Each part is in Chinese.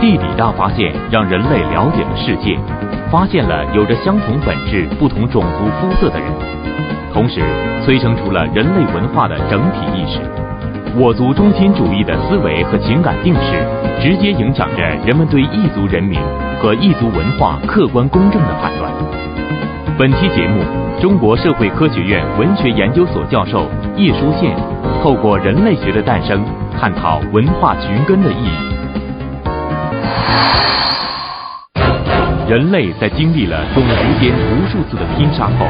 地理大发现让人类了解了世界，发现了有着相同本质、不同种族肤色的人，同时催生出了人类文化的整体意识。我族中心主义的思维和情感定势，直接影响着人们对异族人民和异族文化客观公正的判断。本期节目，中国社会科学院文学研究所教授叶舒宪透过人类学的诞生，探讨文化寻根的意义。人类在经历了种族间无数次的拼杀后，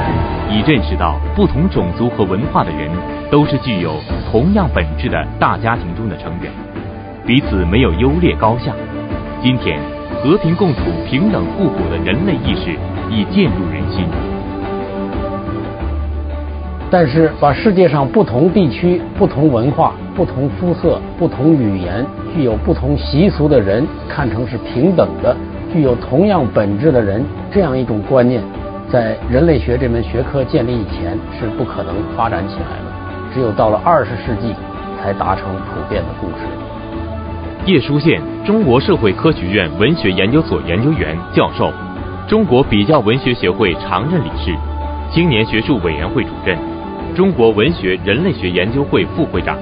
已认识到不同种族和文化的人都是具有同样本质的大家庭中的成员，彼此没有优劣高下。今天，和平共处、平等互补的人类意识已渐入人心。但是，把世界上不同地区、不同文化、不同肤色、不同语言、具有不同习俗的人看成是平等的。具有同样本质的人，这样一种观念，在人类学这门学科建立以前是不可能发展起来的。只有到了二十世纪，才达成普遍的共识。叶舒宪，中国社会科学院文学研究所研究员、教授，中国比较文学协会常任理事，青年学术委员会主任，中国文学人类学研究会副会长。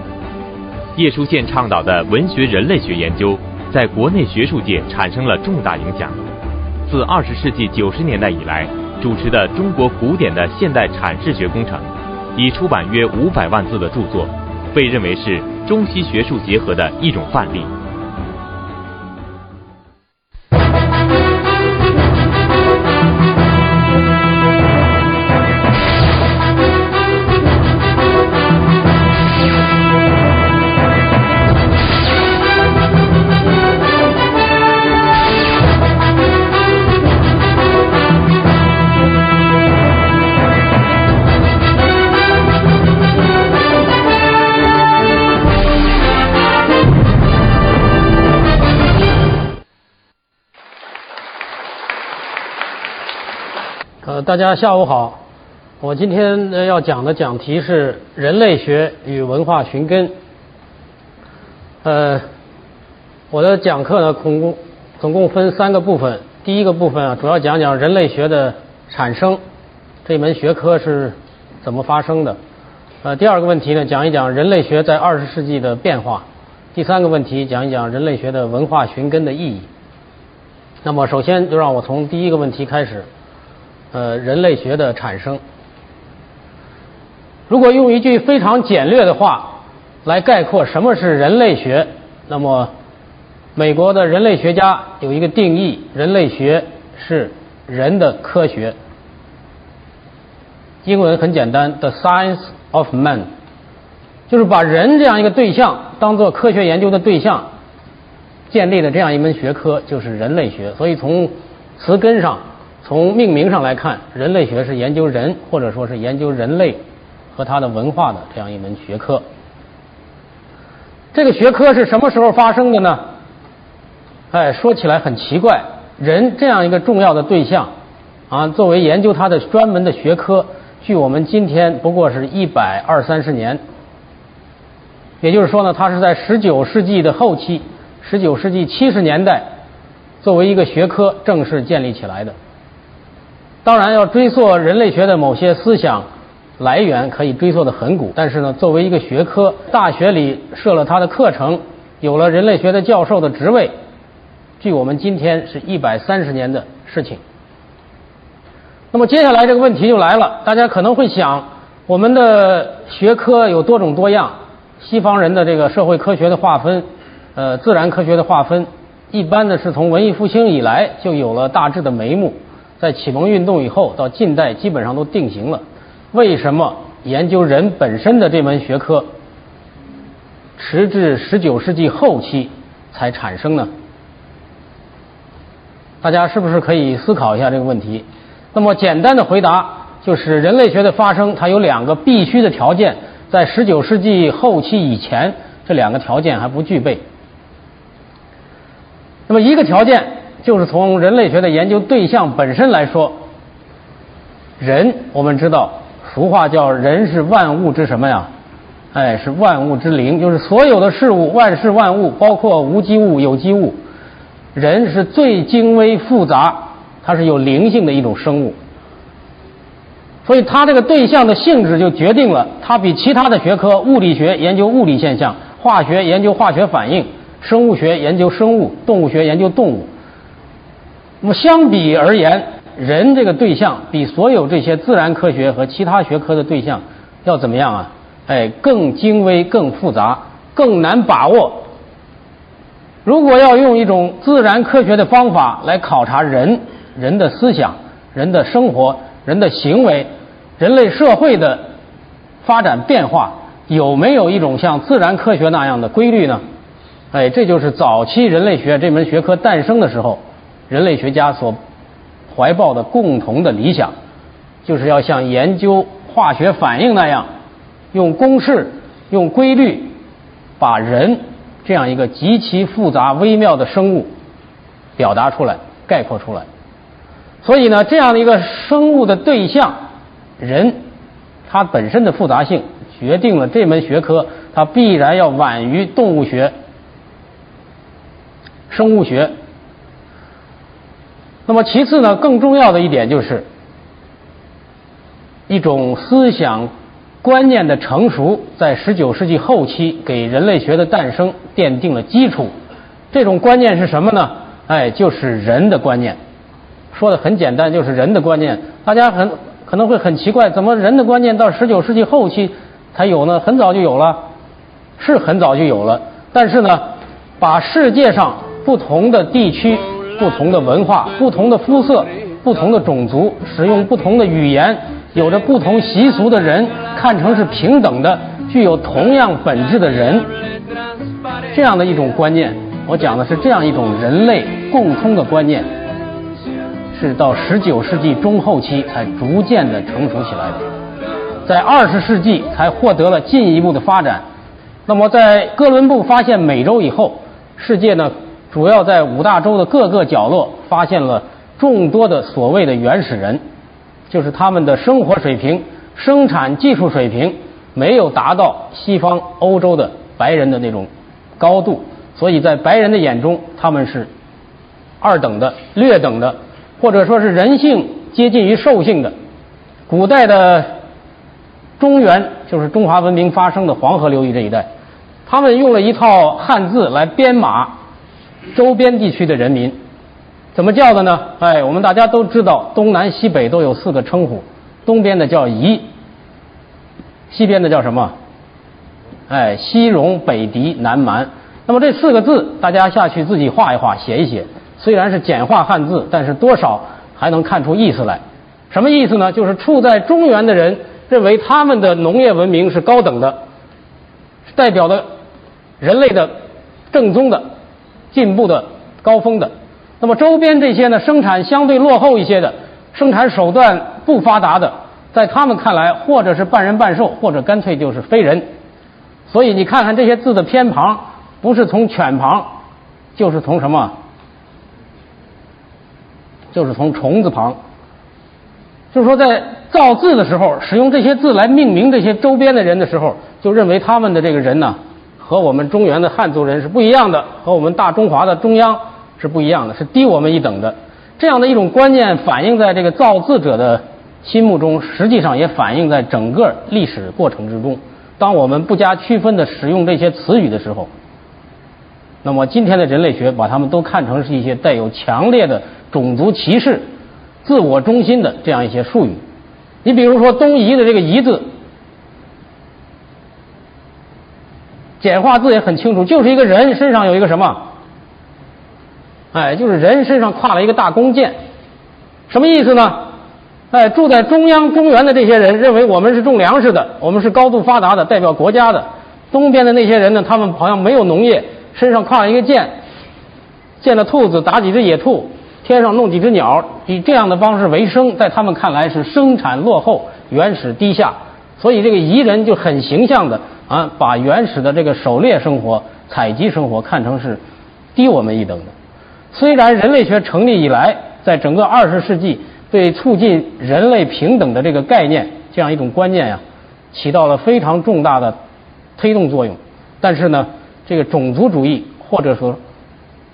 叶舒宪倡导的文学人类学研究。在国内学术界产生了重大影响。自二十世纪九十年代以来，主持的中国古典的现代阐释学工程，已出版约五百万字的著作，被认为是中西学术结合的一种范例。大家下午好，我今天要讲的讲题是人类学与文化寻根。呃，我的讲课呢，总共总共分三个部分。第一个部分啊，主要讲讲人类学的产生，这门学科是怎么发生的。呃，第二个问题呢，讲一讲人类学在二十世纪的变化。第三个问题，讲一讲人类学的文化寻根的意义。那么，首先就让我从第一个问题开始。呃，人类学的产生，如果用一句非常简略的话来概括什么是人类学，那么美国的人类学家有一个定义：人类学是人的科学。英文很简单，the science of man，就是把人这样一个对象当做科学研究的对象建立的这样一门学科，就是人类学。所以从词根上。从命名上来看，人类学是研究人，或者说是研究人类和他的文化的这样一门学科。这个学科是什么时候发生的呢？哎，说起来很奇怪，人这样一个重要的对象啊，作为研究他的专门的学科，距我们今天不过是一百二三十年。也就是说呢，它是在十九世纪的后期，十九世纪七十年代，作为一个学科正式建立起来的。当然，要追溯人类学的某些思想来源，可以追溯的很古。但是呢，作为一个学科，大学里设了它的课程，有了人类学的教授的职位，距我们今天是一百三十年的事情。那么接下来这个问题就来了，大家可能会想，我们的学科有多种多样，西方人的这个社会科学的划分，呃，自然科学的划分，一般的是从文艺复兴以来就有了大致的眉目。在启蒙运动以后，到近代基本上都定型了。为什么研究人本身的这门学科，迟至十九世纪后期才产生呢？大家是不是可以思考一下这个问题？那么简单的回答就是，人类学的发生它有两个必须的条件，在十九世纪后期以前，这两个条件还不具备。那么一个条件。就是从人类学的研究对象本身来说，人我们知道，俗话叫“人是万物之什么呀？”哎，是万物之灵，就是所有的事物，万事万物，包括无机物、有机物，人是最精微复杂，它是有灵性的一种生物。所以，它这个对象的性质就决定了它比其他的学科，物理学研究物理现象，化学研究化学反应，生物学研究生物，动物学研究动物。那么，相比而言，人这个对象比所有这些自然科学和其他学科的对象要怎么样啊？哎，更精微、更复杂、更难把握。如果要用一种自然科学的方法来考察人、人的思想、人的生活。人的行为，人类社会的发展变化，有没有一种像自然科学那样的规律呢？哎，这就是早期人类学这门学科诞生的时候，人类学家所怀抱的共同的理想，就是要像研究化学反应那样，用公式、用规律，把人这样一个极其复杂微妙的生物表达出来、概括出来。所以呢，这样的一个生物的对象，人，它本身的复杂性决定了这门学科它必然要晚于动物学、生物学。那么其次呢，更重要的一点就是一种思想观念的成熟，在十九世纪后期给人类学的诞生奠定了基础。这种观念是什么呢？哎，就是人的观念。说的很简单，就是人的观念。大家很可能会很奇怪，怎么人的观念到十九世纪后期才有呢？很早就有了，是很早就有了。但是呢，把世界上不同的地区、不同的文化、不同的肤色、不同的种族、使用不同的语言、有着不同习俗的人看成是平等的、具有同样本质的人，这样的一种观念，我讲的是这样一种人类共通的观念。是到十九世纪中后期才逐渐的成熟起来的，在二十世纪才获得了进一步的发展。那么，在哥伦布发现美洲以后，世界呢主要在五大洲的各个角落发现了众多的所谓的原始人，就是他们的生活水平、生产技术水平没有达到西方欧洲的白人的那种高度，所以在白人的眼中，他们是二等的、劣等的。或者说是人性接近于兽性的，古代的中原就是中华文明发生的黄河流域这一带，他们用了一套汉字来编码周边地区的人民，怎么叫的呢？哎，我们大家都知道，东南西北都有四个称呼，东边的叫夷，西边的叫什么？哎，西戎、北狄、南蛮。那么这四个字，大家下去自己画一画，写一写。虽然是简化汉字，但是多少还能看出意思来。什么意思呢？就是处在中原的人认为他们的农业文明是高等的，代表的人类的正宗的进步的高峰的。那么周边这些呢，生产相对落后一些的，生产手段不发达的，在他们看来，或者是半人半兽，或者干脆就是非人。所以你看看这些字的偏旁，不是从犬旁，就是从什么？就是从虫字旁，就是说在造字的时候，使用这些字来命名这些周边的人的时候，就认为他们的这个人呢，和我们中原的汉族人是不一样的，和我们大中华的中央是不一样的，是低我们一等的。这样的一种观念反映在这个造字者的心目中，实际上也反映在整个历史过程之中。当我们不加区分的使用这些词语的时候，那么今天的人类学把他们都看成是一些带有强烈的。种族歧视、自我中心的这样一些术语，你比如说“东夷”的这个“夷”字，简化字也很清楚，就是一个人身上有一个什么？哎，就是人身上挎了一个大弓箭，什么意思呢？哎，住在中央中原的这些人认为我们是种粮食的，我们是高度发达的，代表国家的；东边的那些人呢，他们好像没有农业，身上挎了一个箭，见了兔子打几只野兔。天上弄几只鸟，以这样的方式为生，在他们看来是生产落后、原始低下，所以这个彝人就很形象的啊，把原始的这个狩猎生活、采集生活看成是低我们一等的。虽然人类学成立以来，在整个二十世纪，对促进人类平等的这个概念、这样一种观念呀，起到了非常重大的推动作用，但是呢，这个种族主义或者说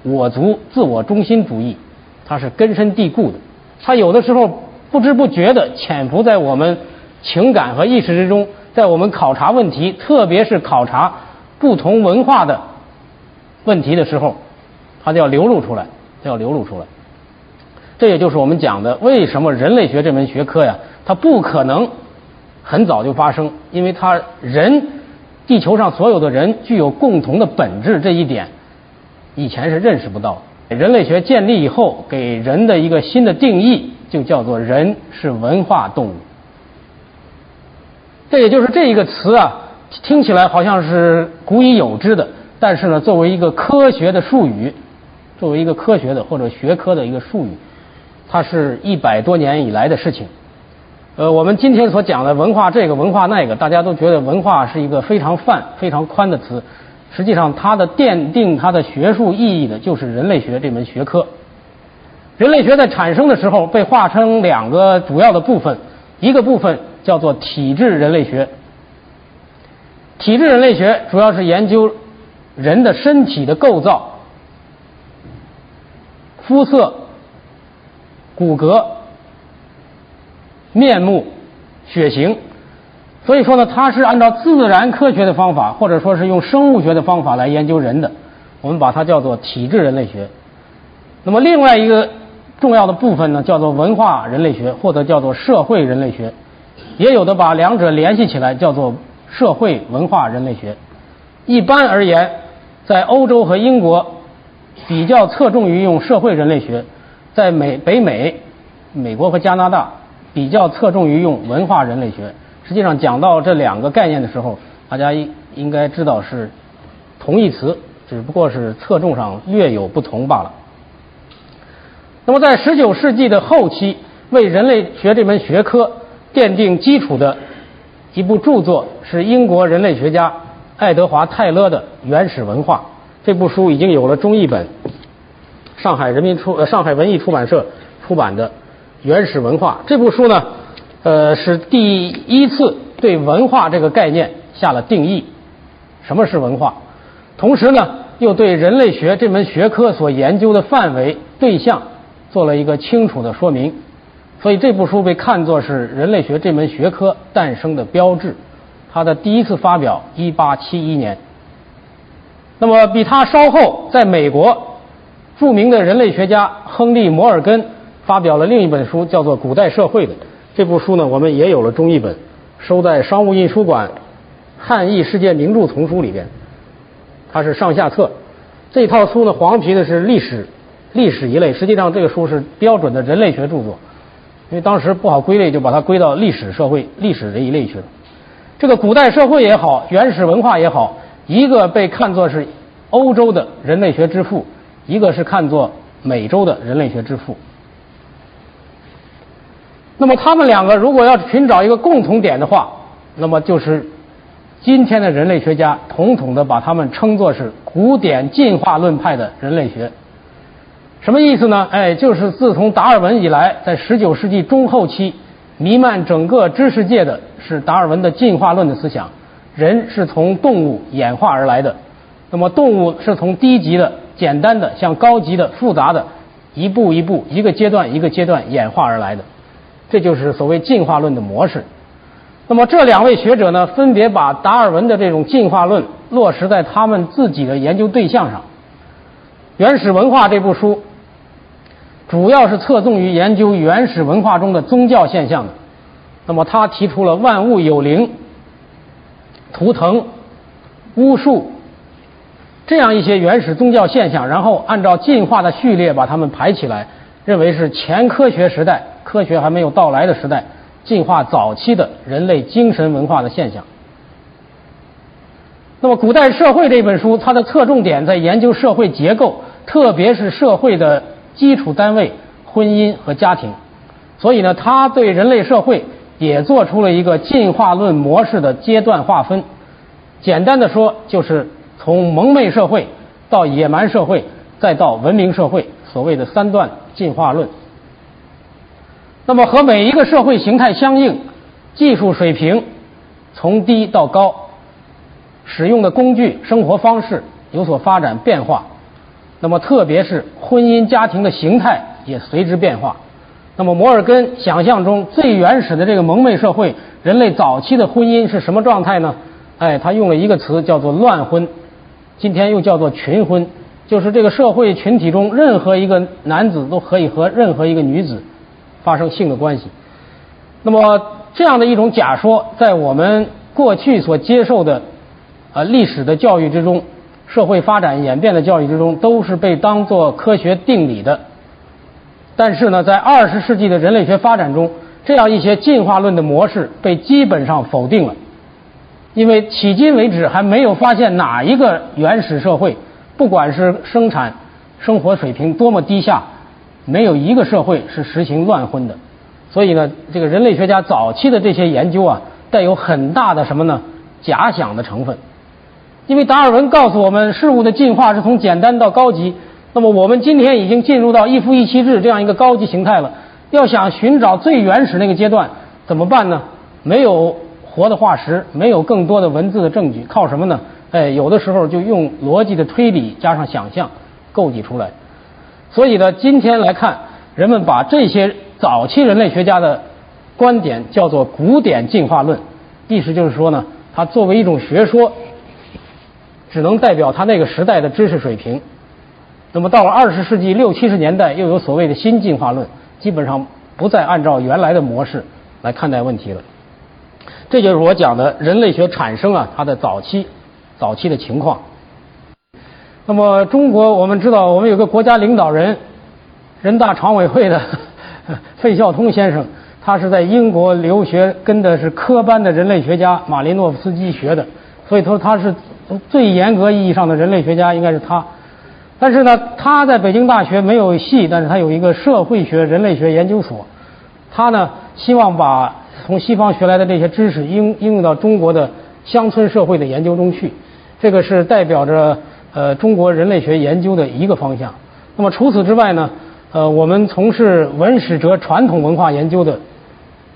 我族自我中心主义，它是根深蒂固的，它有的时候不知不觉地潜伏在我们情感和意识之中，在我们考察问题，特别是考察不同文化的问题的时候，它就要流露出来，就要流露出来。这也就是我们讲的，为什么人类学这门学科呀，它不可能很早就发生，因为它人，地球上所有的人具有共同的本质这一点，以前是认识不到。人类学建立以后，给人的一个新的定义，就叫做人是文化动物。这也就是这一个词啊，听起来好像是古已有之的，但是呢，作为一个科学的术语，作为一个科学的或者学科的一个术语。它是一百多年以来的事情，呃，我们今天所讲的文化这个文化那个，大家都觉得文化是一个非常泛、非常宽的词，实际上它的奠定它的学术意义的就是人类学这门学科。人类学在产生的时候被划成两个主要的部分，一个部分叫做体质人类学，体质人类学主要是研究人的身体的构造、肤色。骨骼、面目、血型，所以说呢，它是按照自然科学的方法，或者说是用生物学的方法来研究人的，我们把它叫做体质人类学。那么另外一个重要的部分呢，叫做文化人类学，或者叫做社会人类学，也有的把两者联系起来叫做社会文化人类学。一般而言，在欧洲和英国比较侧重于用社会人类学。在美北美、美国和加拿大比较侧重于用文化人类学。实际上讲到这两个概念的时候，大家应应该知道是同义词，只不过是侧重上略有不同罢了。那么在十九世纪的后期，为人类学这门学科奠定基础的一部著作是英国人类学家爱德华泰勒的《原始文化》。这部书已经有了中译本。上海人民出呃上海文艺出版社出版的《原始文化》这部书呢，呃是第一次对文化这个概念下了定义，什么是文化？同时呢，又对人类学这门学科所研究的范围对象做了一个清楚的说明。所以这部书被看作是人类学这门学科诞生的标志。它的第一次发表一八七一年。那么比他稍后在美国。著名的人类学家亨利·摩尔根发表了另一本书，叫做《古代社会》的这部书呢，我们也有了中译本，收在商务印书馆汉译世界名著丛书里边。它是上下册，这套书呢黄皮的是历史，历史一类。实际上这个书是标准的人类学著作，因为当时不好归类，就把它归到历史社会、历史这一类去了。这个古代社会也好，原始文化也好，一个被看作是欧洲的人类学之父。一个是看作美洲的人类学之父，那么他们两个如果要寻找一个共同点的话，那么就是今天的人类学家统统的把他们称作是古典进化论派的人类学。什么意思呢？哎，就是自从达尔文以来，在十九世纪中后期弥漫整个知识界的是达尔文的进化论的思想，人是从动物演化而来的，那么动物是从低级的。简单的向高级的、复杂的，一步一步、一个阶段一个阶段演化而来的，这就是所谓进化论的模式。那么这两位学者呢，分别把达尔文的这种进化论落实在他们自己的研究对象上。《原始文化》这部书主要是侧重于研究原始文化中的宗教现象的。那么他提出了万物有灵、图腾、巫术。这样一些原始宗教现象，然后按照进化的序列把它们排起来，认为是前科学时代科学还没有到来的时代进化早期的人类精神文化的现象。那么，《古代社会》这本书，它的侧重点在研究社会结构，特别是社会的基础单位——婚姻和家庭。所以呢，他对人类社会也做出了一个进化论模式的阶段划分。简单的说，就是。从蒙昧社会到野蛮社会，再到文明社会，所谓的三段进化论。那么和每一个社会形态相应，技术水平从低到高，使用的工具、生活方式有所发展变化。那么特别是婚姻家庭的形态也随之变化。那么摩尔根想象中最原始的这个蒙昧社会，人类早期的婚姻是什么状态呢？哎，他用了一个词叫做乱婚，今天又叫做群婚，就是这个社会群体中任何一个男子都可以和任何一个女子发生性的关系。那么这样的一种假说，在我们过去所接受的啊历史的教育之中，社会发展演变的教育之中，都是被当作科学定理的。但是呢，在二十世纪的人类学发展中，这样一些进化论的模式被基本上否定了，因为迄今为止还没有发现哪一个原始社会，不管是生产生活水平多么低下，没有一个社会是实行乱婚的。所以呢，这个人类学家早期的这些研究啊，带有很大的什么呢？假想的成分。因为达尔文告诉我们，事物的进化是从简单到高级。那么我们今天已经进入到一夫一妻制这样一个高级形态了。要想寻找最原始那个阶段，怎么办呢？没有活的化石，没有更多的文字的证据，靠什么呢？哎，有的时候就用逻辑的推理加上想象构建出来。所以呢，今天来看，人们把这些早期人类学家的观点叫做古典进化论，意思就是说呢，它作为一种学说，只能代表他那个时代的知识水平。那么到了二十世纪六七十年代，又有所谓的新进化论，基本上不再按照原来的模式来看待问题了。这就是我讲的人类学产生啊，它的早期早期的情况。那么中国，我们知道，我们有个国家领导人，人大常委会的 费孝通先生，他是在英国留学，跟的是科班的人类学家马林诺夫斯基学的，所以说他是最严格意义上的人类学家，应该是他。但是呢，他在北京大学没有系，但是他有一个社会学人类学研究所。他呢，希望把从西方学来的这些知识应应用到中国的乡村社会的研究中去。这个是代表着呃中国人类学研究的一个方向。那么除此之外呢，呃，我们从事文史哲传统文化研究的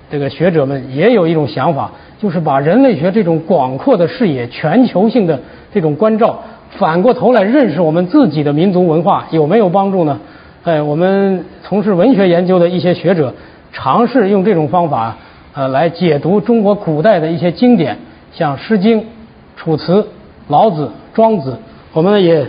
这个学者们也有一种想法，就是把人类学这种广阔的视野、全球性的这种关照。反过头来认识我们自己的民族文化有没有帮助呢？哎，我们从事文学研究的一些学者尝试用这种方法呃来解读中国古代的一些经典，像《诗经》《楚辞》《老子》《庄子》，我们也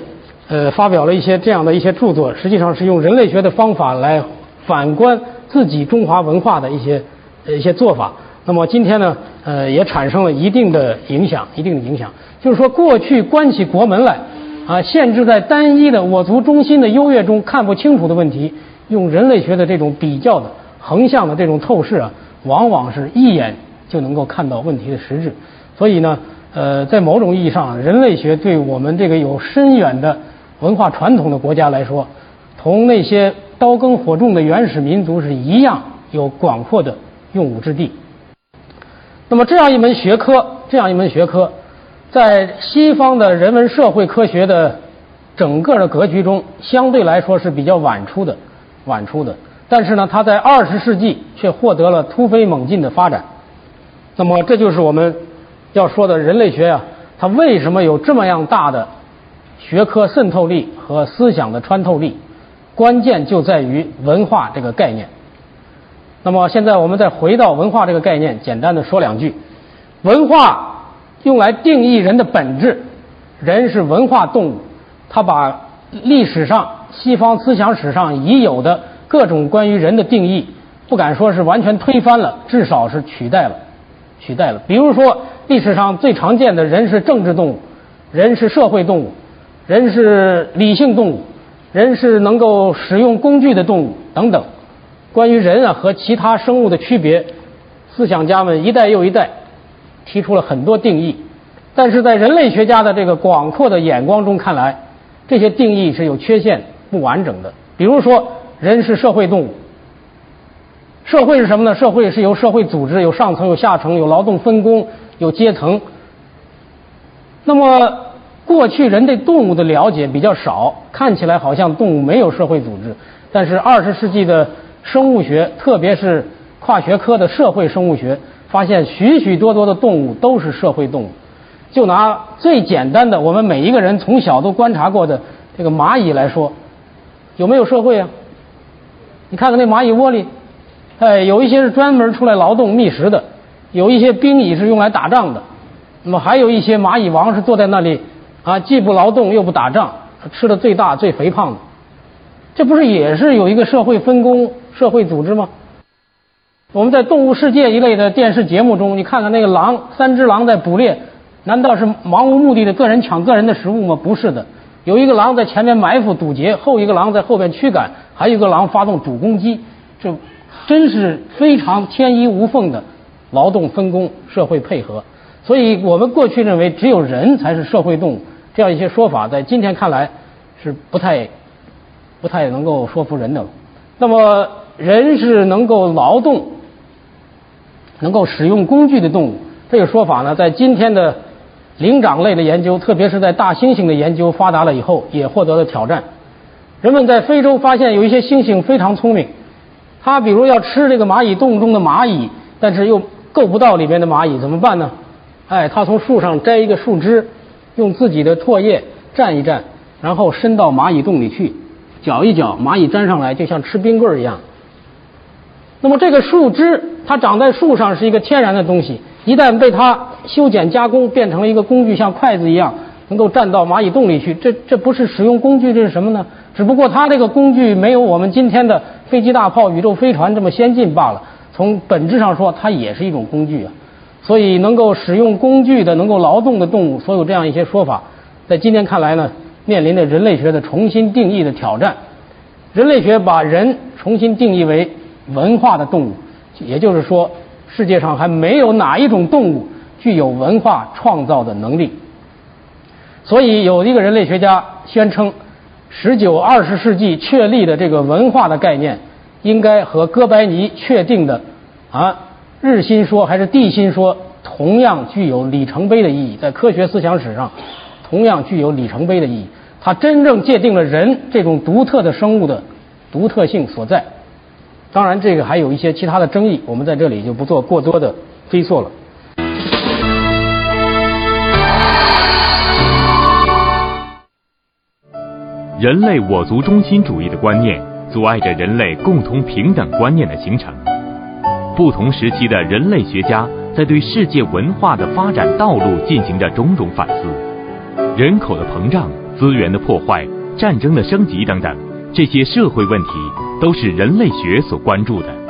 呃发表了一些这样的一些著作，实际上是用人类学的方法来反观自己中华文化的一些呃一些做法。那么今天呢，呃，也产生了一定的影响，一定的影响。就是说，过去关起国门来，啊，限制在单一的我族中心的优越中看不清楚的问题，用人类学的这种比较的横向的这种透视啊，往往是一眼就能够看到问题的实质。所以呢，呃，在某种意义上，人类学对我们这个有深远的文化传统的国家来说，同那些刀耕火种的原始民族是一样，有广阔的用武之地。那么，这样一门学科，这样一门学科。在西方的人文社会科学的整个的格局中，相对来说是比较晚出的，晚出的。但是呢，它在二十世纪却获得了突飞猛进的发展。那么，这就是我们要说的人类学呀，它为什么有这么样大的学科渗透力和思想的穿透力？关键就在于文化这个概念。那么，现在我们再回到文化这个概念，简单的说两句，文化。用来定义人的本质，人是文化动物。他把历史上西方思想史上已有的各种关于人的定义，不敢说是完全推翻了，至少是取代了，取代了。比如说，历史上最常见的人是政治动物，人是社会动物，人是理性动物，人是能够使用工具的动物等等。关于人啊和其他生物的区别，思想家们一代又一代。提出了很多定义，但是在人类学家的这个广阔的眼光中看来，这些定义是有缺陷、不完整的。比如说，人是社会动物，社会是什么呢？社会是由社会组织，有上层、有下层，有劳动分工，有阶层。那么，过去人对动物的了解比较少，看起来好像动物没有社会组织。但是二十世纪的生物学，特别是跨学科的社会生物学。发现许许多多的动物都是社会动物。就拿最简单的，我们每一个人从小都观察过的这个蚂蚁来说，有没有社会啊？你看看那蚂蚁窝里，哎，有一些是专门出来劳动觅食的，有一些兵蚁是用来打仗的，那么还有一些蚂蚁王是坐在那里啊，既不劳动又不打仗，吃的最大最肥胖的，这不是也是有一个社会分工、社会组织吗？我们在《动物世界》一类的电视节目中，你看看那个狼，三只狼在捕猎，难道是盲无目的的个人抢个人的食物吗？不是的，有一个狼在前面埋伏堵截，后一个狼在后边驱赶，还有一个狼发动主攻击，这真是非常天衣无缝的劳动分工、社会配合。所以我们过去认为只有人才是社会动物，这样一些说法，在今天看来是不太、不太能够说服人的。那么，人是能够劳动。能够使用工具的动物，这个说法呢，在今天的灵长类的研究，特别是在大猩猩的研究发达了以后，也获得了挑战。人们在非洲发现有一些猩猩非常聪明，它比如要吃这个蚂蚁洞中的蚂蚁，但是又够不到里面的蚂蚁，怎么办呢？哎，它从树上摘一个树枝，用自己的唾液蘸一蘸，然后伸到蚂蚁洞里去，搅一搅，蚂蚁粘上来，就像吃冰棍儿一样。那么这个树枝，它长在树上是一个天然的东西，一旦被它修剪加工，变成了一个工具，像筷子一样，能够站到蚂蚁洞里去。这这不是使用工具，这是什么呢？只不过它这个工具没有我们今天的飞机、大炮、宇宙飞船这么先进罢了。从本质上说，它也是一种工具啊。所以，能够使用工具的、能够劳动的动物，所有这样一些说法，在今天看来呢，面临着人类学的重新定义的挑战。人类学把人重新定义为。文化的动物，也就是说，世界上还没有哪一种动物具有文化创造的能力。所以，有一个人类学家宣称，十九、二十世纪确立的这个文化的概念，应该和哥白尼确定的啊日心说还是地心说同样具有里程碑的意义，在科学思想史上同样具有里程碑的意义。它真正界定了人这种独特的生物的独特性所在。当然，这个还有一些其他的争议，我们在这里就不做过多的追溯了。人类我族中心主义的观念阻碍着人类共同平等观念的形成。不同时期的人类学家在对世界文化的发展道路进行着种种反思。人口的膨胀、资源的破坏、战争的升级等等，这些社会问题。都是人类学所关注的。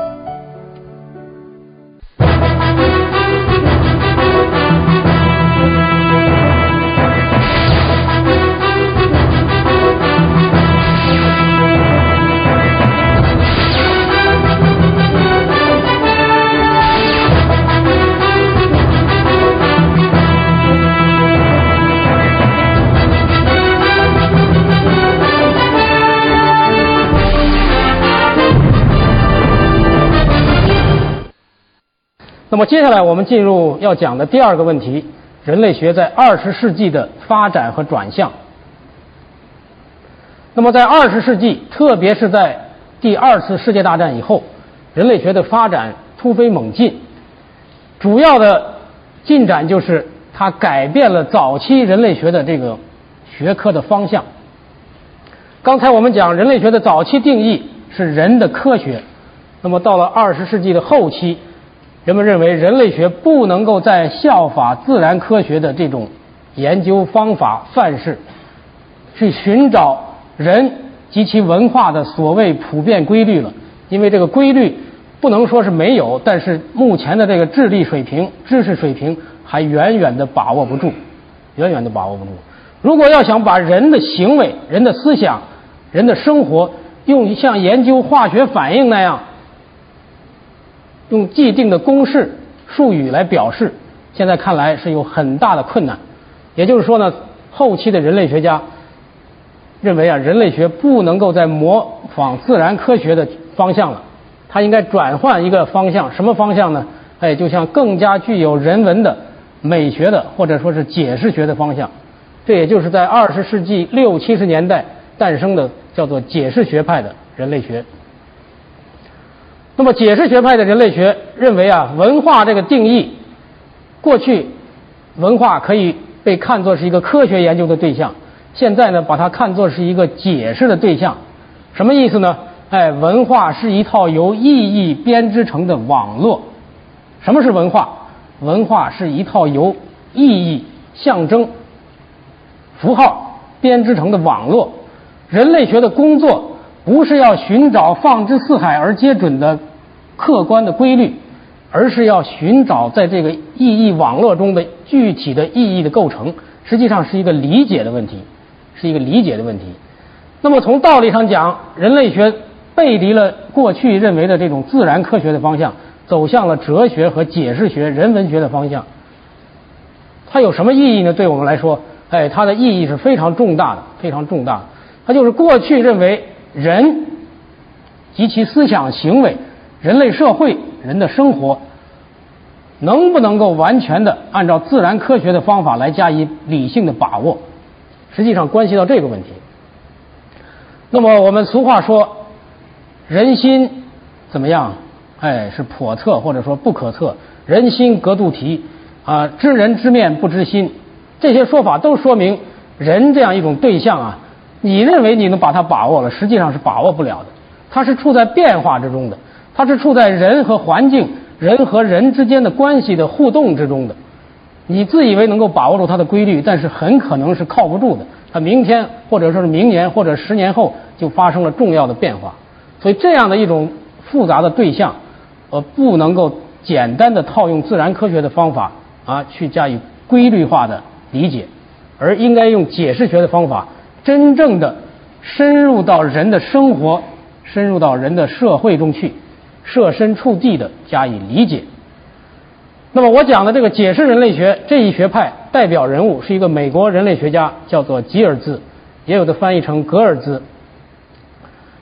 那么接下来我们进入要讲的第二个问题：人类学在二十世纪的发展和转向。那么在二十世纪，特别是在第二次世界大战以后，人类学的发展突飞猛进。主要的进展就是它改变了早期人类学的这个学科的方向。刚才我们讲人类学的早期定义是人的科学，那么到了二十世纪的后期。人们认为，人类学不能够再效法自然科学的这种研究方法范式，去寻找人及其文化的所谓普遍规律了。因为这个规律不能说是没有，但是目前的这个智力水平、知识水平还远远的把握不住，远远的把握不住。如果要想把人的行为、人的思想、人的生活用像研究化学反应那样，用既定的公式术语来表示，现在看来是有很大的困难。也就是说呢，后期的人类学家认为啊，人类学不能够再模仿自然科学的方向了，它应该转换一个方向。什么方向呢？哎，就像更加具有人文的、美学的，或者说是解释学的方向。这也就是在二十世纪六七十年代诞生的，叫做解释学派的人类学。那么，解释学派的人类学认为啊，文化这个定义，过去文化可以被看作是一个科学研究的对象，现在呢，把它看作是一个解释的对象。什么意思呢？哎，文化是一套由意义编织成的网络。什么是文化？文化是一套由意义、象征、符号编织成的网络。人类学的工作不是要寻找放之四海而皆准的客观的规律，而是要寻找在这个意义网络中的具体的意义的构成。实际上是一个理解的问题，是一个理解的问题。那么从道理上讲，人类学背离了过去认为的这种自然科学的方向，走向了哲学和解释学、人文学的方向。它有什么意义呢？对我们来说，哎，它的意义是非常重大的，非常重大。它就是过去认为人及其思想行为、人类社会、人的生活，能不能够完全的按照自然科学的方法来加以理性的把握？实际上关系到这个问题。那么我们俗话说，人心怎么样？哎，是叵测或者说不可测。人心隔肚皮啊，知人知面不知心。这些说法都说明人这样一种对象啊。你认为你能把它把握了，实际上是把握不了的。它是处在变化之中的，它是处在人和环境、人和人之间的关系的互动之中的。你自以为能够把握住它的规律，但是很可能是靠不住的。它明天或者说是明年或者十年后就发生了重要的变化。所以这样的一种复杂的对象，呃，不能够简单的套用自然科学的方法啊去加以规律化的理解，而应该用解释学的方法。真正的深入到人的生活，深入到人的社会中去，设身处地的加以理解。那么我讲的这个解释人类学这一学派代表人物是一个美国人类学家，叫做吉尔兹，也有的翻译成格尔兹。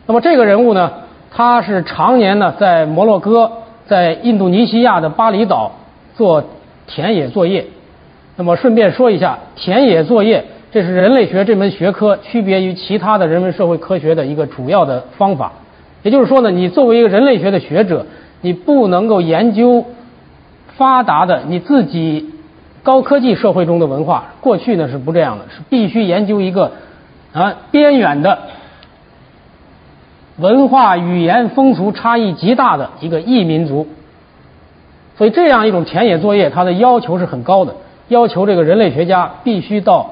那么这个人物呢，他是常年呢在摩洛哥、在印度尼西亚的巴厘岛做田野作业。那么顺便说一下，田野作业。这是人类学这门学科区别于其他的人文社会科学的一个主要的方法。也就是说呢，你作为一个人类学的学者，你不能够研究发达的你自己高科技社会中的文化。过去呢是不这样的，是必须研究一个啊边远的文化、语言、风俗差异极大的一个异民族。所以这样一种田野作业，它的要求是很高的，要求这个人类学家必须到。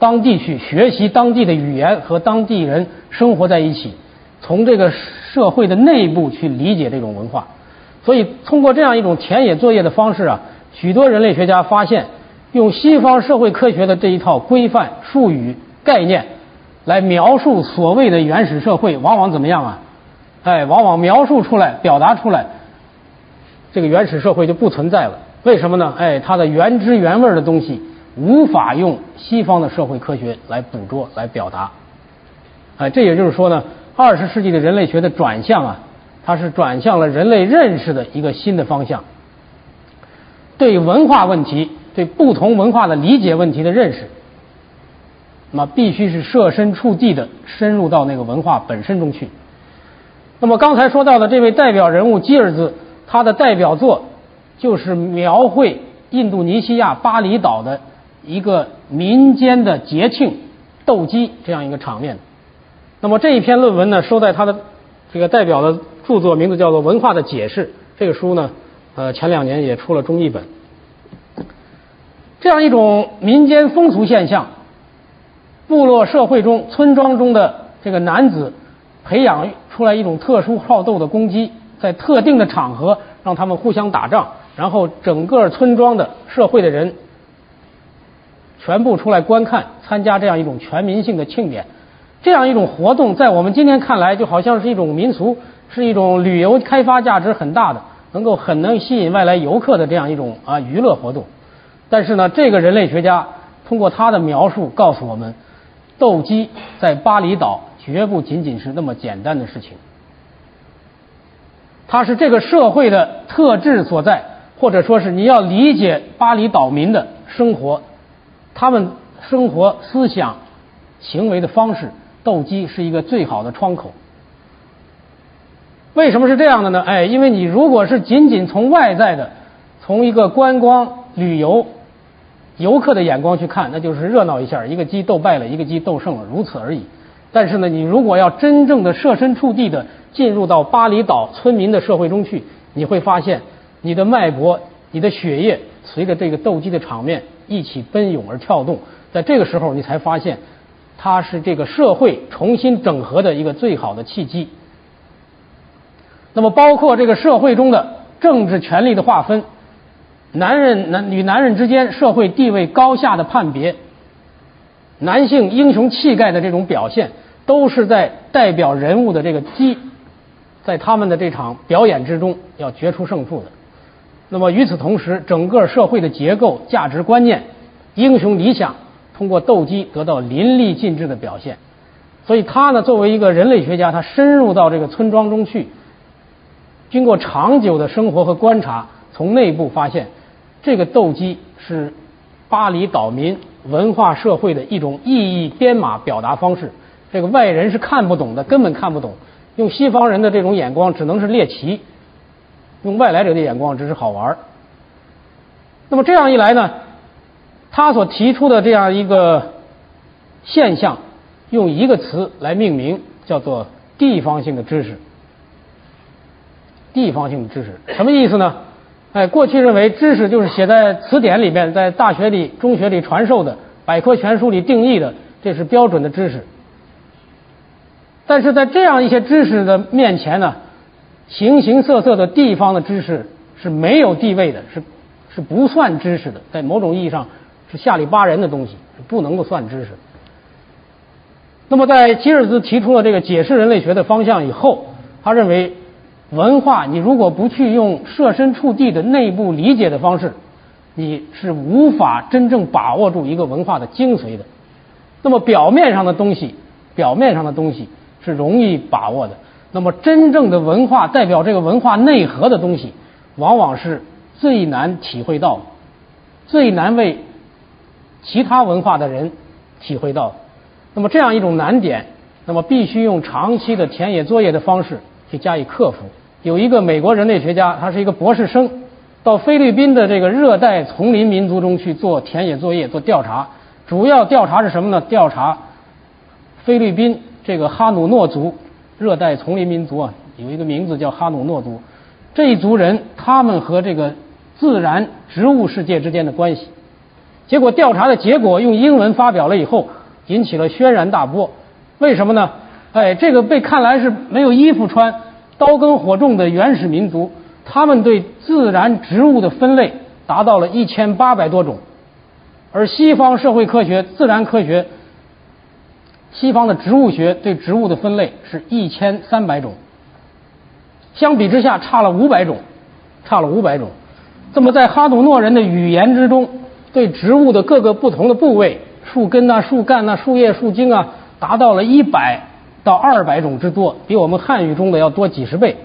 当地去学习当地的语言和当地人生活在一起，从这个社会的内部去理解这种文化。所以通过这样一种田野作业的方式啊，许多人类学家发现，用西方社会科学的这一套规范术语概念来描述所谓的原始社会，往往怎么样啊？哎，往往描述出来、表达出来，这个原始社会就不存在了。为什么呢？哎，它的原汁原味的东西。无法用西方的社会科学来捕捉、来表达，哎，这也就是说呢，二十世纪的人类学的转向啊，它是转向了人类认识的一个新的方向，对文化问题、对不同文化的理解问题的认识，那么必须是设身处地的深入到那个文化本身中去。那么刚才说到的这位代表人物基尔兹，他的代表作就是描绘印度尼西亚巴厘岛的。一个民间的节庆斗鸡这样一个场面，那么这一篇论文呢，收在他的这个代表的著作，名字叫做《文化的解释》。这个书呢，呃，前两年也出了中译本。这样一种民间风俗现象，部落社会中、村庄中的这个男子培养出来一种特殊好斗的攻击，在特定的场合让他们互相打仗，然后整个村庄的社会的人。全部出来观看、参加这样一种全民性的庆典，这样一种活动，在我们今天看来，就好像是一种民俗，是一种旅游开发价值很大的，能够很能吸引外来游客的这样一种啊娱乐活动。但是呢，这个人类学家通过他的描述告诉我们，斗鸡在巴厘岛绝不仅仅是那么简单的事情，它是这个社会的特质所在，或者说是你要理解巴厘岛民的生活。他们生活、思想、行为的方式，斗鸡是一个最好的窗口。为什么是这样的呢？哎，因为你如果是仅仅从外在的，从一个观光旅游游客的眼光去看，那就是热闹一下，一个鸡斗败了，一个鸡斗胜了，如此而已。但是呢，你如果要真正的设身处地的进入到巴厘岛村民的社会中去，你会发现，你的脉搏、你的血液随着这个斗鸡的场面一起奔涌而跳动。在这个时候，你才发现，它是这个社会重新整合的一个最好的契机。那么，包括这个社会中的政治权力的划分，男人男与男人之间社会地位高下的判别。男性英雄气概的这种表现，都是在代表人物的这个鸡，在他们的这场表演之中要决出胜负的。那么与此同时，整个社会的结构、价值观念、英雄理想，通过斗鸡得到淋漓尽致的表现。所以他呢，作为一个人类学家，他深入到这个村庄中去，经过长久的生活和观察，从内部发现，这个斗鸡是巴黎岛民。文化社会的一种意义编码表达方式，这个外人是看不懂的，根本看不懂。用西方人的这种眼光，只能是猎奇；用外来者的眼光，只是好玩。那么这样一来呢，他所提出的这样一个现象，用一个词来命名，叫做地方性的知识。地方性的知识什么意思呢？哎，过去认为知识就是写在词典里面，在大学里、中学里传授的，百科全书里定义的，这是标准的知识。但是在这样一些知识的面前呢，形形色色的地方的知识是没有地位的，是是不算知识的，在某种意义上是下里巴人的东西，是不能够算知识。那么，在吉尔兹提出了这个解释人类学的方向以后，他认为。文化，你如果不去用设身处地的内部理解的方式，你是无法真正把握住一个文化的精髓的。那么表面上的东西，表面上的东西是容易把握的。那么真正的文化，代表这个文化内核的东西，往往是最难体会到，最难为其他文化的人体会到。那么这样一种难点，那么必须用长期的田野作业的方式去加以克服。有一个美国人类学家，他是一个博士生，到菲律宾的这个热带丛林民族中去做田野作业、做调查。主要调查是什么呢？调查菲律宾这个哈努诺族热带丛林民族啊，有一个名字叫哈努诺族。这一族人他们和这个自然植物世界之间的关系。结果调查的结果用英文发表了以后，引起了轩然大波。为什么呢？哎，这个被看来是没有衣服穿。刀耕火种的原始民族，他们对自然植物的分类达到了一千八百多种，而西方社会科学、自然科学、西方的植物学对植物的分类是一千三百种，相比之下差了五百种，差了五百种。这么在哈努诺人的语言之中，对植物的各个不同的部位，树根呐、树干呐、树叶、树茎啊，达到了一百。到二百种之多，比我们汉语中的要多几十倍，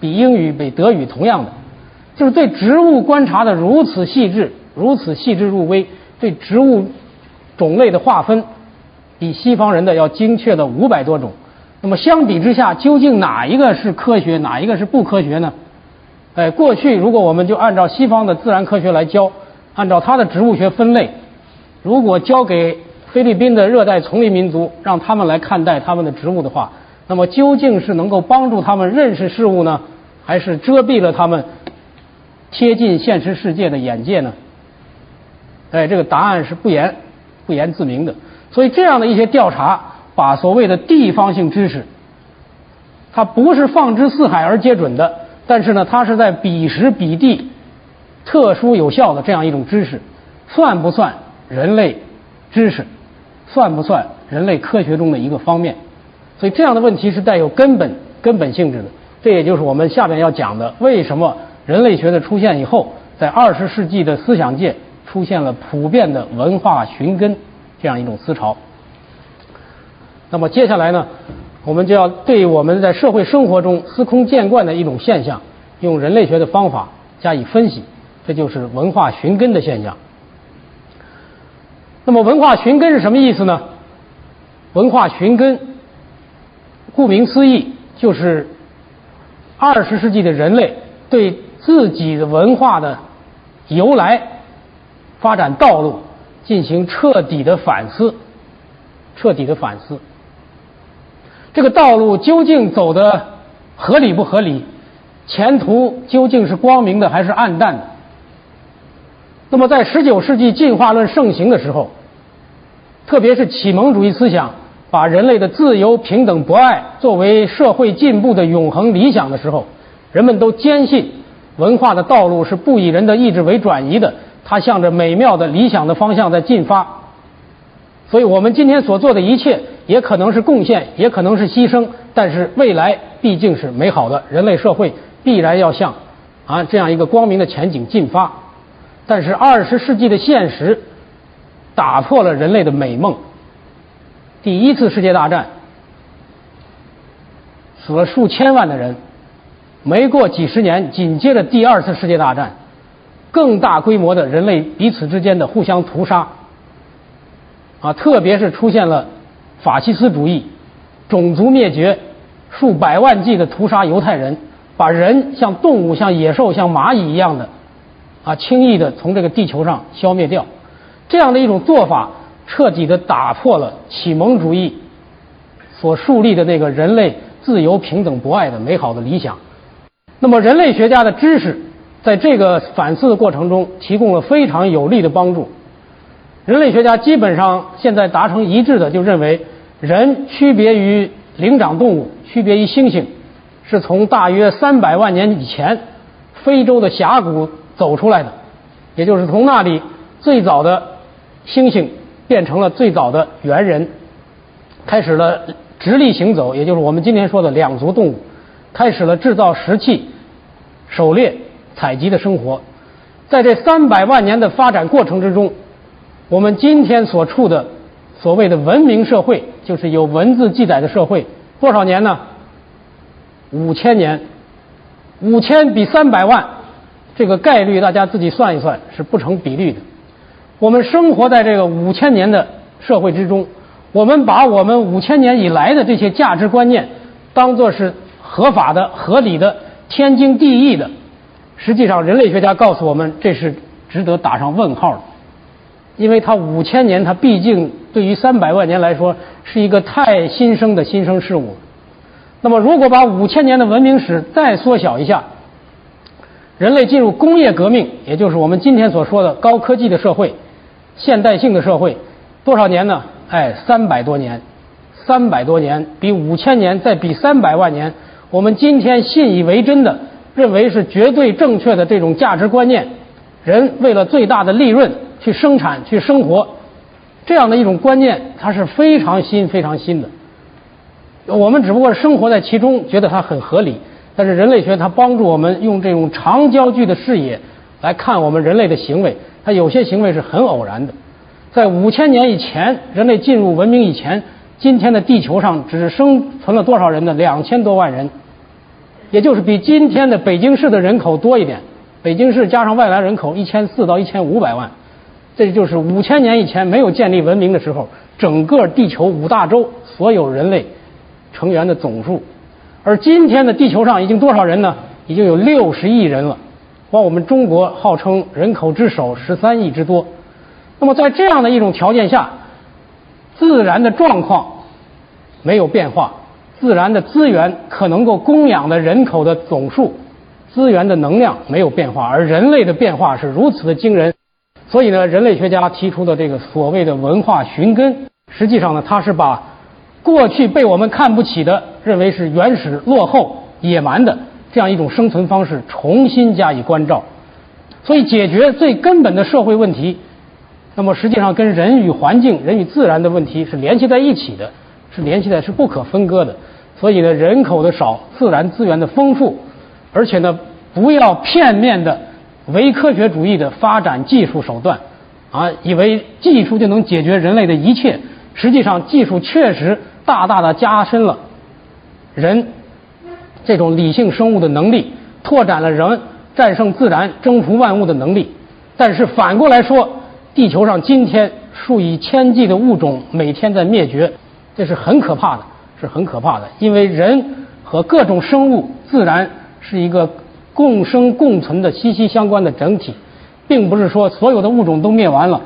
比英语、比德语同样的，就是对植物观察的如此细致，如此细致入微，对植物种类的划分，比西方人的要精确的五百多种。那么相比之下，究竟哪一个是科学，哪一个是不科学呢？哎，过去如果我们就按照西方的自然科学来教，按照它的植物学分类，如果交给菲律宾的热带丛林民族，让他们来看待他们的植物的话，那么究竟是能够帮助他们认识事物呢，还是遮蔽了他们贴近现实世界的眼界呢？哎，这个答案是不言不言自明的。所以这样的一些调查，把所谓的地方性知识，它不是放之四海而皆准的，但是呢，它是在彼时彼地特殊有效的这样一种知识，算不算人类知识？算不算人类科学中的一个方面？所以这样的问题是带有根本根本性质的。这也就是我们下面要讲的：为什么人类学的出现以后，在二十世纪的思想界出现了普遍的文化寻根这样一种思潮？那么接下来呢，我们就要对我们在社会生活中司空见惯的一种现象，用人类学的方法加以分析。这就是文化寻根的现象。那么文化寻根是什么意思呢？文化寻根，顾名思义，就是二十世纪的人类对自己的文化的由来发展道路进行彻底的反思，彻底的反思。这个道路究竟走的合理不合理？前途究竟是光明的还是暗淡的？那么，在十九世纪进化论盛行的时候，特别是启蒙主义思想把人类的自由、平等、博爱作为社会进步的永恒理想的时候，人们都坚信文化的道路是不以人的意志为转移的，它向着美妙的理想的方向在进发。所以我们今天所做的一切，也可能是贡献，也可能是牺牲，但是未来毕竟是美好的，人类社会必然要向啊这样一个光明的前景进发。但是二十世纪的现实打破了人类的美梦。第一次世界大战死了数千万的人，没过几十年，紧接着第二次世界大战，更大规模的人类彼此之间的互相屠杀。啊，特别是出现了法西斯主义、种族灭绝、数百万计的屠杀犹太人，把人像动物、像野兽、像蚂蚁一样的啊，轻易的从这个地球上消灭掉。这样的一种做法，彻底的打破了启蒙主义所树立的那个人类自由、平等、博爱的美好的理想。那么，人类学家的知识在这个反思的过程中提供了非常有力的帮助。人类学家基本上现在达成一致的，就认为人区别于灵长动物，区别于猩猩，是从大约三百万年以前非洲的峡谷走出来的，也就是从那里最早的猩猩变成了最早的猿人，开始了直立行走，也就是我们今天说的两足动物，开始了制造石器、狩猎、采集的生活。在这三百万年的发展过程之中。我们今天所处的所谓的文明社会，就是有文字记载的社会，多少年呢？五千年，五千比三百万，这个概率大家自己算一算，是不成比例的。我们生活在这个五千年的社会之中，我们把我们五千年以来的这些价值观念当做是合法的、合理的、天经地义的，实际上，人类学家告诉我们，这是值得打上问号的。因为它五千年，它毕竟对于三百万年来说是一个太新生的新生事物。那么，如果把五千年的文明史再缩小一下，人类进入工业革命，也就是我们今天所说的高科技的社会、现代性的社会，多少年呢？哎，三百多年，三百多年，比五千年再比三百万年，我们今天信以为真的，认为是绝对正确的这种价值观念，人为了最大的利润。去生产、去生活，这样的一种观念，它是非常新、非常新的。我们只不过是生活在其中，觉得它很合理。但是人类学它帮助我们用这种长焦距的视野来看我们人类的行为，它有些行为是很偶然的。在五千年以前，人类进入文明以前，今天的地球上只生存了多少人呢？两千多万人，也就是比今天的北京市的人口多一点。北京市加上外来人口一千四到一千五百万。这就是五千年以前没有建立文明的时候，整个地球五大洲所有人类成员的总数。而今天的地球上已经多少人呢？已经有六十亿人了。光我们中国号称人口之首，十三亿之多。那么在这样的一种条件下，自然的状况没有变化，自然的资源可能够供养的人口的总数，资源的能量没有变化，而人类的变化是如此的惊人。所以呢，人类学家提出的这个所谓的文化寻根，实际上呢，它是把过去被我们看不起的、认为是原始、落后、野蛮的这样一种生存方式重新加以关照。所以，解决最根本的社会问题，那么实际上跟人与环境、人与自然的问题是联系在一起的，是联系的是不可分割的。所以呢，人口的少，自然资源的丰富，而且呢，不要片面的。唯科学主义的发展技术手段，啊，以为技术就能解决人类的一切。实际上，技术确实大大的加深了人这种理性生物的能力，拓展了人战胜自然、征服万物的能力。但是反过来说，地球上今天数以千计的物种每天在灭绝，这是很可怕的，是很可怕的。因为人和各种生物、自然是一个。共生共存的息息相关的整体，并不是说所有的物种都灭完了，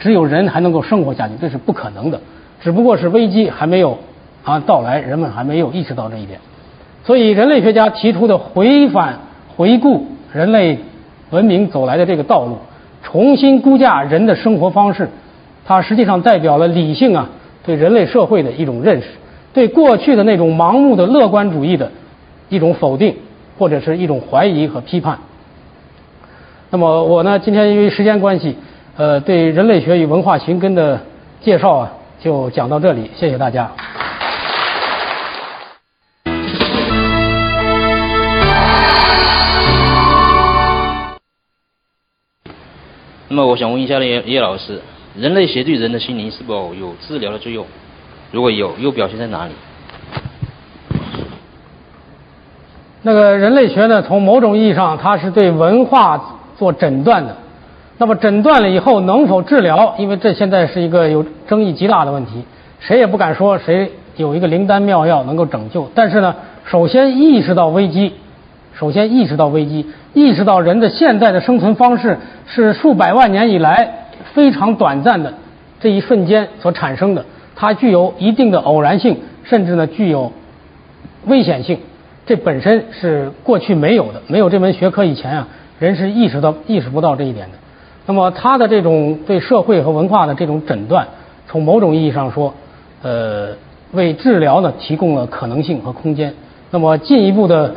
只有人还能够生活下去，这是不可能的。只不过是危机还没有啊到来，人们还没有意识到这一点。所以，人类学家提出的回返、回顾人类文明走来的这个道路，重新估价人的生活方式，它实际上代表了理性啊对人类社会的一种认识，对过去的那种盲目的乐观主义的一种否定，或者是一种怀疑和批判。那么，我呢今天因为时间关系，呃，对人类学与文化寻根的介绍啊，就讲到这里，谢谢大家。那么我想问一下叶叶老师，人类学对人的心灵是否有治疗的作用？如果有，又表现在哪里？那个人类学呢，从某种意义上，它是对文化做诊断的。那么诊断了以后，能否治疗？因为这现在是一个有争议极大的问题，谁也不敢说谁有一个灵丹妙药能够拯救。但是呢，首先意识到危机。首先意识到危机，意识到人的现在的生存方式是数百万年以来非常短暂的这一瞬间所产生的，它具有一定的偶然性，甚至呢具有危险性。这本身是过去没有的，没有这门学科以前啊，人是意识到意识不到这一点的。那么他的这种对社会和文化的这种诊断，从某种意义上说，呃，为治疗呢提供了可能性和空间。那么进一步的。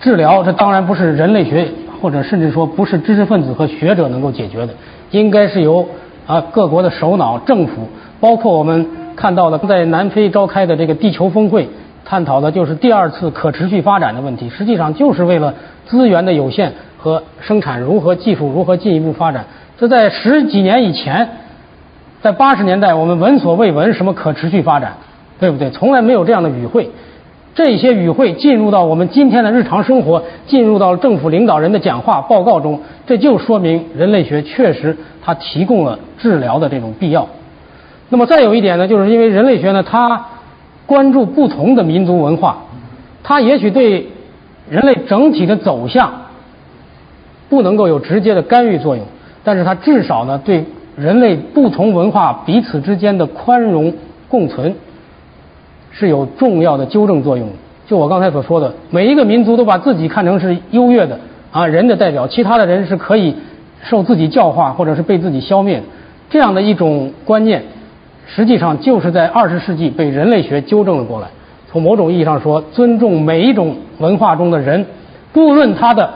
治疗，这当然不是人类学或者甚至说不是知识分子和学者能够解决的，应该是由啊各国的首脑、政府，包括我们看到的在南非召开的这个地球峰会，探讨的就是第二次可持续发展的问题，实际上就是为了资源的有限和生产如何、技术如何进一步发展。这在十几年以前，在八十年代，我们闻所未闻什么可持续发展，对不对？从来没有这样的语汇。这些语汇进入到我们今天的日常生活，进入到了政府领导人的讲话报告中，这就说明人类学确实它提供了治疗的这种必要。那么再有一点呢，就是因为人类学呢，它关注不同的民族文化，它也许对人类整体的走向不能够有直接的干预作用，但是它至少呢，对人类不同文化彼此之间的宽容共存。是有重要的纠正作用。就我刚才所说的，每一个民族都把自己看成是优越的啊人的代表，其他的人是可以受自己教化或者是被自己消灭。这样的一种观念，实际上就是在二十世纪被人类学纠正了过来。从某种意义上说，尊重每一种文化中的人，不论他的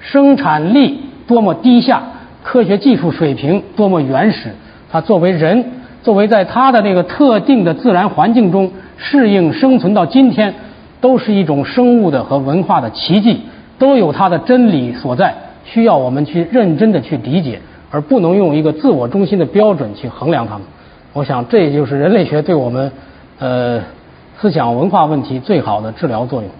生产力多么低下，科学技术水平多么原始，他作为人，作为在他的那个特定的自然环境中。适应生存到今天，都是一种生物的和文化的奇迹，都有它的真理所在，需要我们去认真的去理解，而不能用一个自我中心的标准去衡量它们。我想，这也就是人类学对我们，呃，思想文化问题最好的治疗作用。